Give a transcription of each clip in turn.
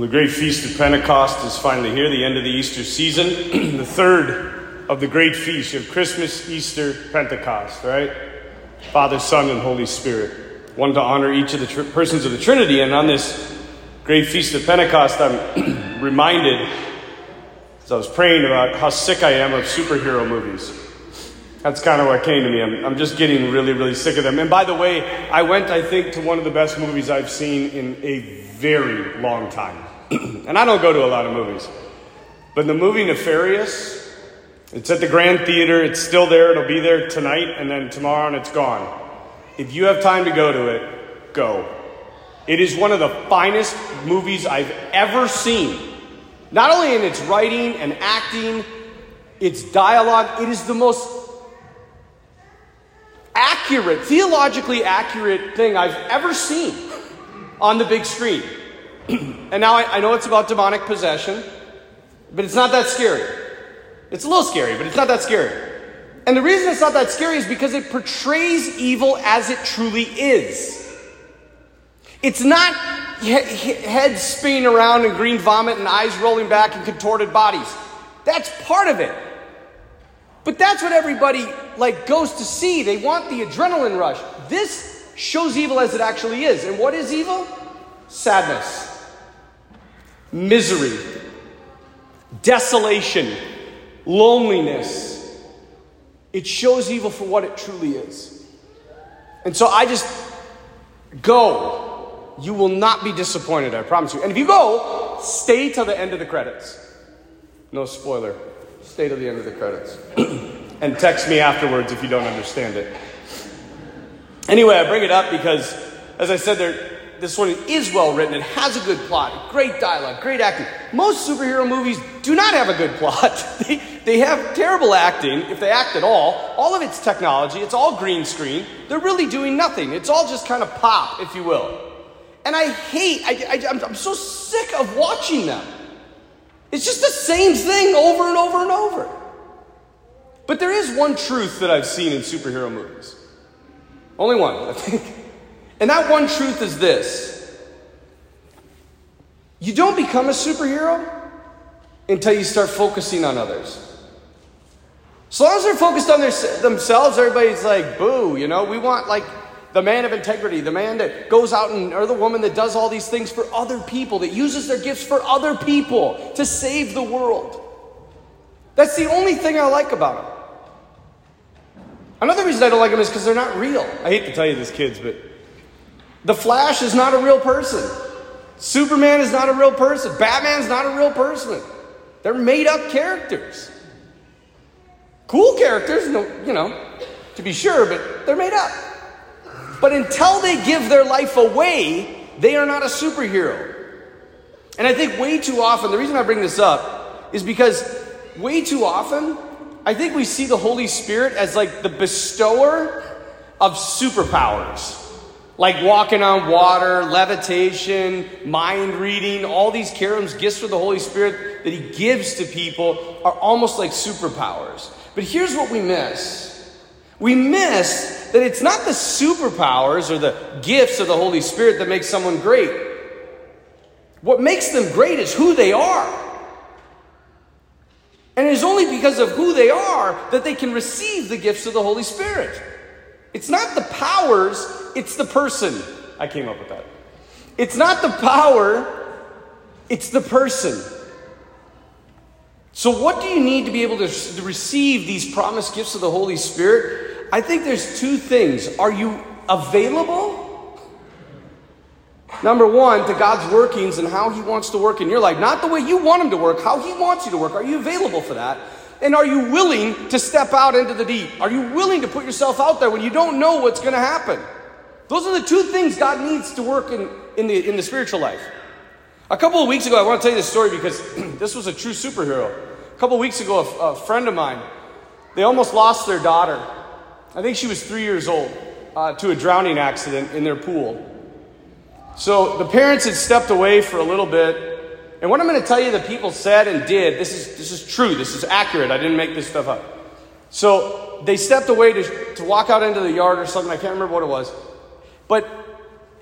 Well, the great feast of Pentecost is finally here, the end of the Easter season, the third of the great feasts. You have Christmas, Easter, Pentecost, right? Father, Son, and Holy Spirit. One to honor each of the tr- persons of the Trinity. And on this great feast of Pentecost, I'm reminded, as I was praying about how sick I am of superhero movies. That's kind of what came to me. I'm, I'm just getting really, really sick of them. And by the way, I went, I think, to one of the best movies I've seen in a very long time. and I don't go to a lot of movies. But the movie Nefarious, it's at the Grand Theater. It's still there. It'll be there tonight and then tomorrow and it's gone. If you have time to go to it, go. It is one of the finest movies I've ever seen. Not only in its writing and acting, its dialogue, it is the most accurate, theologically accurate thing I've ever seen on the big screen. And now I, I, know it's about demonic possession, but it's not that scary. It's a little scary, but it's not that scary. And the reason it's not that scary is because it portrays evil as it truly is. It's not he- heads spinning around and green vomit and eyes rolling back and contorted bodies. That's part of it. But that's what everybody like goes to see. They want the adrenaline rush. This shows evil as it actually is. And what is evil? Sadness, misery, desolation, loneliness. It shows evil for what it truly is. And so I just go. You will not be disappointed, I promise you. And if you go, stay till the end of the credits. No spoiler. Stay till the end of the credits. and text me afterwards if you don't understand it. Anyway, I bring it up because, as I said, there, this one is well written. It has a good plot, great dialogue, great acting. Most superhero movies do not have a good plot. they, they have terrible acting, if they act at all. All of it's technology, it's all green screen. They're really doing nothing. It's all just kind of pop, if you will. And I hate, I, I, I'm, I'm so sick of watching them. It's just the same thing over and over and over. But there is one truth that I've seen in superhero movies. Only one, I think. And that one truth is this you don't become a superhero until you start focusing on others. So long as they're focused on their, themselves, everybody's like, boo, you know, we want like the man of integrity, the man that goes out and, or the woman that does all these things for other people, that uses their gifts for other people to save the world. That's the only thing I like about them. Another reason I don't like them is because they're not real. I hate to tell you this, kids, but the Flash is not a real person. Superman is not a real person. Batman's not a real person. They're made up characters. Cool characters, you know, to be sure, but they're made up. But until they give their life away, they are not a superhero. And I think way too often, the reason I bring this up is because way too often, I think we see the Holy Spirit as like the bestower of superpowers. Like walking on water, levitation, mind reading, all these cherubims, gifts for the Holy Spirit that He gives to people are almost like superpowers. But here's what we miss we miss that it's not the superpowers or the gifts of the Holy Spirit that makes someone great. What makes them great is who they are. And it is only because of who they are that they can receive the gifts of the Holy Spirit. It's not the powers, it's the person. I came up with that. It's not the power, it's the person. So, what do you need to be able to, receive these promised gifts of the Holy Spirit? I think there's two things. Are you available? Number one, to God's workings and how He wants to work in your life. Not the way you want Him to work, how He wants you to work. Are you available for that? And are you willing to step out into the deep? Are you willing to put yourself out there when you don't know what's going to happen? Those are the two things God needs to work in, in, the, in the spiritual life. A couple of weeks ago, I want to tell you this story because this was a true superhero. A couple of weeks ago, a, a friend of mine, they almost lost their daughter I think she was three years old, uh, to a drowning accident in their pool. So the parents had stepped away for a little bit. And what I'm going to tell you the people said and did, this is, this is true, this is accurate. I didn't make this stuff up. So they stepped away to, to walk out into the yard or something. I can't remember what it was. But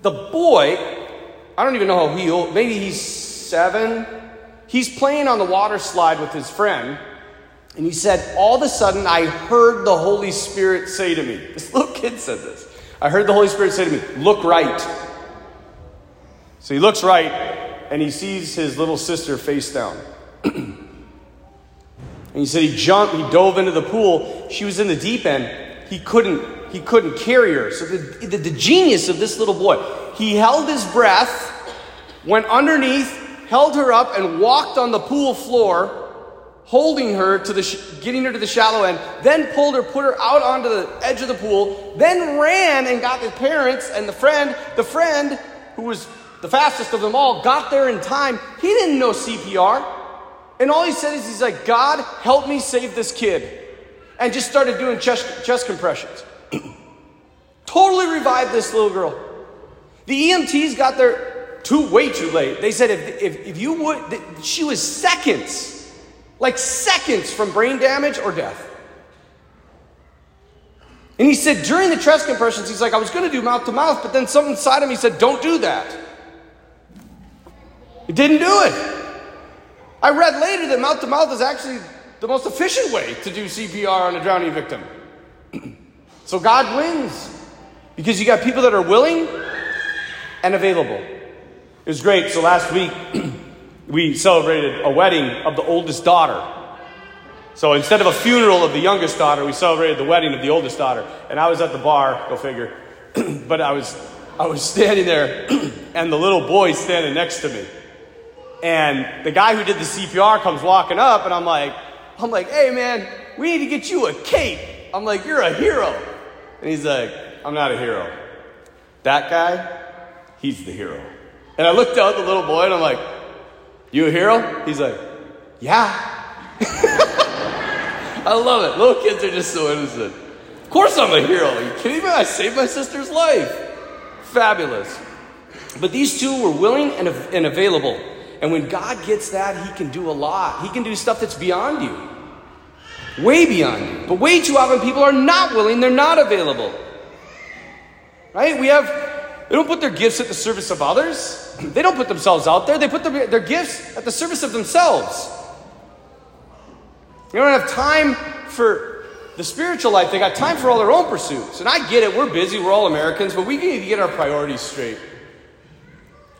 the boy, I don't even know how he old, maybe he's seven. He's playing on the water slide with his friend. And he said, All of a sudden, I heard the Holy Spirit say to me, This little kid said this. I heard the Holy Spirit say to me, Look right. So he looks right and he sees his little sister face down. and he said he jumped, he dove into the pool. She was in the deep end. He couldn't, he couldn't carry her. So the, the, the genius of this little boy, he held his breath, went underneath, held her up, and walked on the pool floor holding her to the, sh- getting her to the shallow end, then pulled her, put her out onto the edge of the pool, then ran and got the parents and the friend. The friend, who was the fastest of them all, got there in time. He didn't know CPR. And all he said is, he's like, God, help me save this kid. And just started doing chest, chest compressions. Totally revived this little girl. The EMTs got there too, way too late. They said if, if, if you would, she was seconds like seconds from brain damage or death. And he said during the chest compressions, he's like, I was going to do mouth to mouth, but then something inside of me said, don't do that. He didn't do it. I read later that mouth to mouth is actually the most efficient way to do CPR on a drowning victim. so God wins because you got people that are willing and available. It was great. So last week, we celebrated a wedding of the oldest daughter. So instead of a funeral of the youngest daughter, we celebrated the wedding of the oldest daughter. And I was at the bar, go figure. but I was I was standing there and the little boy standing next to me. And the guy who did the CPR comes walking up and I'm like, I'm like, hey man, we need to get you a cape. I'm like, you're a hero. And he's like, I'm not a hero. That guy, he's the hero. And I looked out at the little boy and I'm like, you a hero? He's like, Yeah. I love it. Little kids are just so innocent. Of course I'm a hero. Are you kidding me? I saved my sister's life. Fabulous. But these two were willing and, and available. And when God gets that, He can do a lot. He can do stuff that's beyond you, way beyond you. But way too often, people are not willing, they're not available. Right? We have they don't put their gifts at the service of others. They don't put themselves out there. They put their, their gifts at the service of themselves. They don't have time for the spiritual life. They got time for all their own pursuits. And I get it. We're busy. We're all Americans, but we need to get our priorities straight.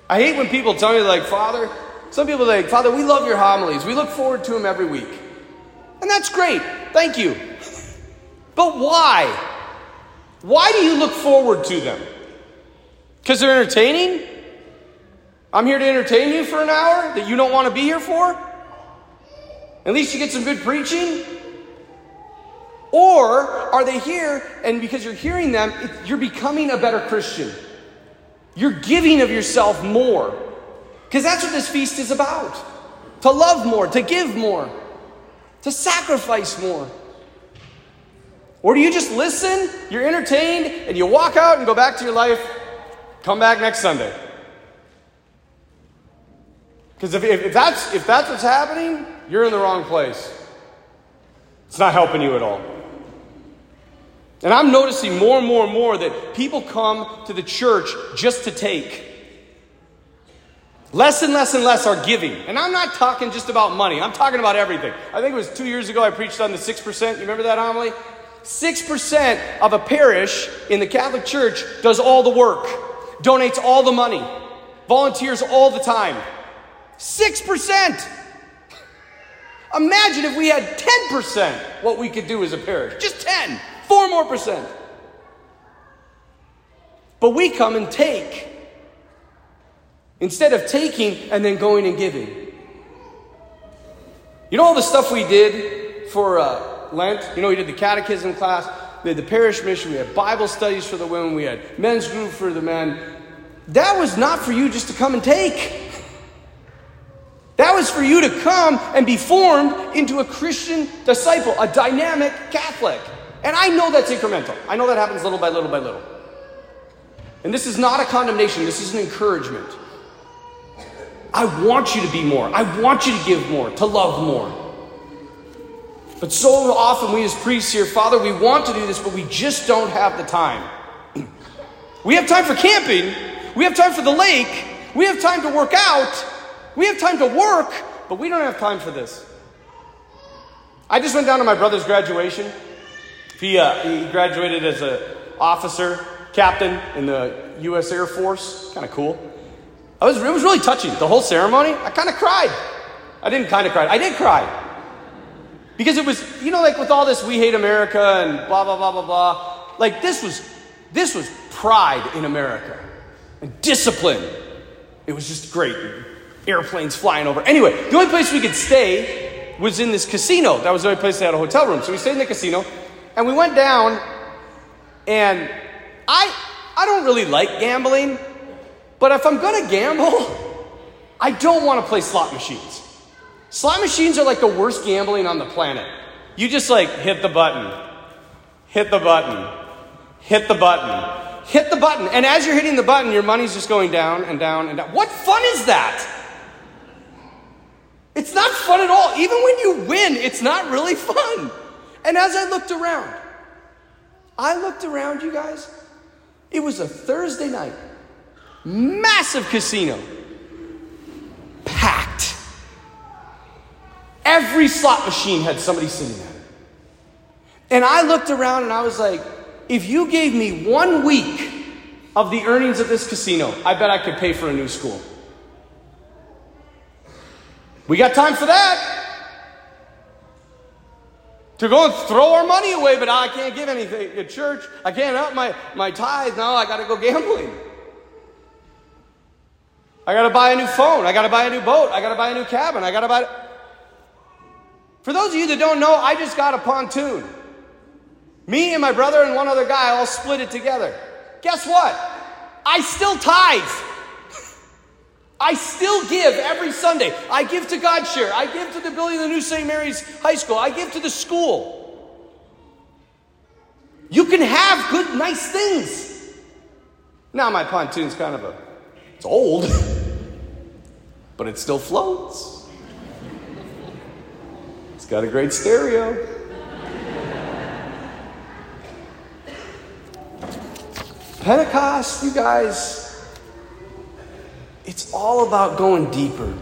I hate when people tell me, like, Father, some people like, Father, we love your homilies. We look forward to them every week. And that's great. Thank you. But why? Why do you look forward to them? Because they're entertaining? I'm here to entertain you for an hour that you don't want to be here for? At least you get some good preaching? Or are they here and because you're hearing them, you're becoming a better Christian? You're giving of yourself more. Because that's what this feast is about to love more, to give more, to sacrifice more. Or do you just listen, you're entertained, and you walk out and go back to your life Come back next Sunday. Because if, if, that's, if that's what's happening, you're in the wrong place. It's not helping you at all. And I'm noticing more and more and more that people come to the church just to take. Less and less and less are giving. And I'm not talking just about money, I'm talking about everything. I think it was two years ago I preached on the 6%. You remember that homily? 6% of a parish in the Catholic Church does all the work donates all the money, volunteers all the time. 6%. Imagine if we had 10% what we could do as a parish. Just 10, 4 more percent. But we come and take instead of taking and then going and giving. You know all the stuff we did for uh, Lent? You know, we did the catechism class, we had the parish mission, we had Bible studies for the women, we had men's group for the men. That was not for you just to come and take. That was for you to come and be formed into a Christian disciple, a dynamic Catholic. And I know that's incremental. I know that happens little by little by little. And this is not a condemnation, this is an encouragement. I want you to be more. I want you to give more, to love more. But so often, we as priests here, Father, we want to do this, but we just don't have the time. we have time for camping, we have time for the lake. We have time to work out. We have time to work, but we don't have time for this. I just went down to my brother's graduation. He, uh, he graduated as an officer, captain in the U.S. Air Force. Kind of cool. I was, it was really touching. The whole ceremony, I kind of cried. I didn't kind of cry. I did cry. Because it was, you know, like with all this we hate America and blah, blah, blah, blah, blah. Like this was, this was pride in America and discipline. It was just great. Airplanes flying over. Anyway, the only place we could stay was in this casino. That was the only place they had a hotel room. So we stayed in the casino and we went down and I, I don't really like gambling, but if I'm going to gamble, I don't want to play slot machines. Slot machines are like the worst gambling on the planet. You just like hit the button, hit the button, hit the button, hit the button. And as you're hitting the button, your money's just going down and down and down. What fun is that? It's not fun at all. Even when you win, it's not really fun. And as I looked around, I looked around, you guys. It was a Thursday night, massive casino, Every slot machine had somebody sitting at it. And I looked around and I was like, if you gave me one week of the earnings of this casino, I bet I could pay for a new school. We got time for that. To go and throw our money away, but I can't give anything at church. I can't up my, my tithe. Now I got to go gambling. I got to buy a new phone. I got to buy a new boat. I got to buy a new cabin. I got to buy. For those of you that don't know, I just got a pontoon. Me and my brother and one other guy all split it together. Guess what? I still tithe. I still give every Sunday. I give to God Share. I give to the building of the new St. Mary's High School. I give to the school. You can have good, nice things. Now my pontoon's kind of a, it's old, but it still floats. It's got a great stereo. Pentecost, you guys, it's all about going deeper.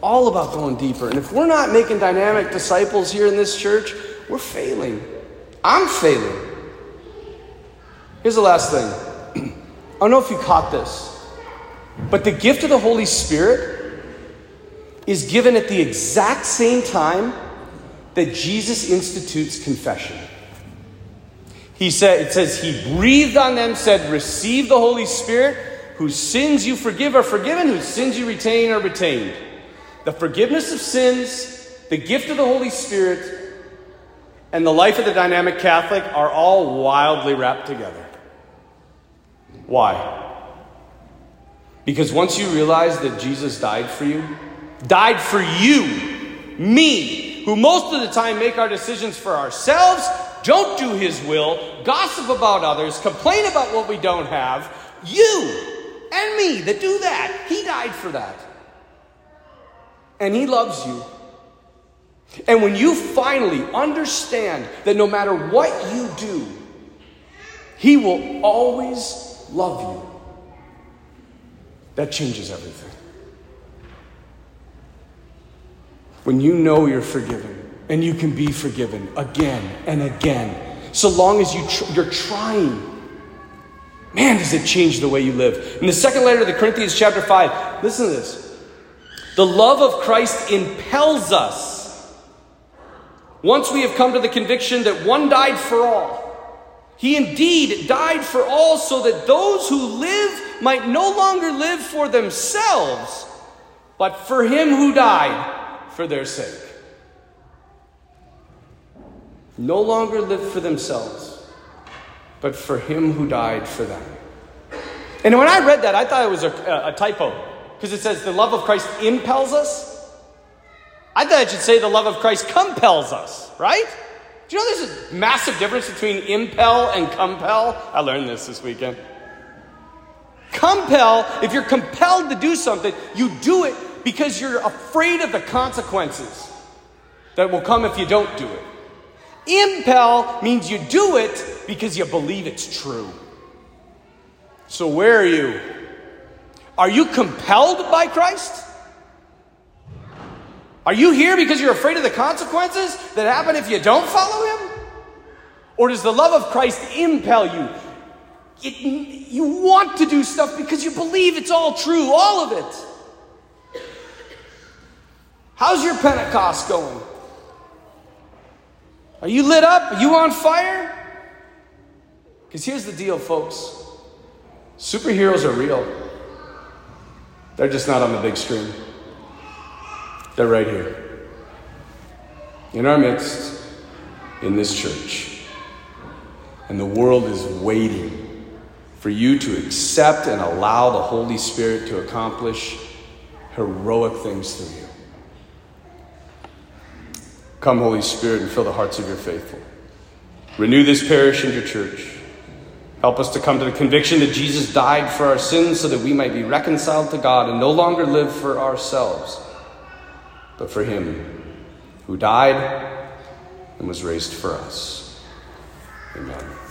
All about going deeper. And if we're not making dynamic disciples here in this church, we're failing. I'm failing. Here's the last thing. I don't know if you caught this, but the gift of the Holy Spirit is given at the exact same time that Jesus institutes confession. He said, it says, He breathed on them, said, Receive the Holy Spirit, whose sins you forgive are forgiven, whose sins you retain are retained. The forgiveness of sins, the gift of the Holy Spirit, and the life of the dynamic Catholic are all wildly wrapped together. Why? Because once you realize that Jesus died for you, died for you, me, who most of the time make our decisions for ourselves, don't do his will, gossip about others, complain about what we don't have. You and me that do that. He died for that. And he loves you. And when you finally understand that no matter what you do, he will always love you, that changes everything. When you know you're forgiven and you can be forgiven again and again, so long as you tr- you're trying. Man, does it change the way you live. In the second letter of the Corinthians, chapter 5, listen to this. The love of Christ impels us. Once we have come to the conviction that one died for all, he indeed died for all so that those who live might no longer live for themselves, but for him who died for their sake. No longer live for themselves, but for him who died for them. And when I read that, I thought it was a, a typo because it says the love of Christ impels us. I thought it should say the love of Christ compels us, right? Do you know there's a massive difference between impel and compel? I learned this this weekend. Compel, if you're compelled to do something, you do it because you're afraid of the consequences that will come if you don't do it. Impel means you do it because you believe it's true. So, where are you? Are you compelled by Christ? Are you here because you're afraid of the consequences that happen if you don't follow Him? Or does the love of Christ impel you? It, you want to do stuff because you believe it's all true, all of it. How's your Pentecost going? Are you lit up? Are you on fire? Because here's the deal, folks superheroes are real, they're just not on the big screen. They're right here, in our midst, in this church. And the world is waiting for you to accept and allow the Holy Spirit to accomplish heroic things through you. Come, Holy Spirit, and fill the hearts of your faithful. Renew this parish and your church. Help us to come to the conviction that Jesus died for our sins so that we might be reconciled to God and no longer live for ourselves, but for Him who died and was raised for us. Amen.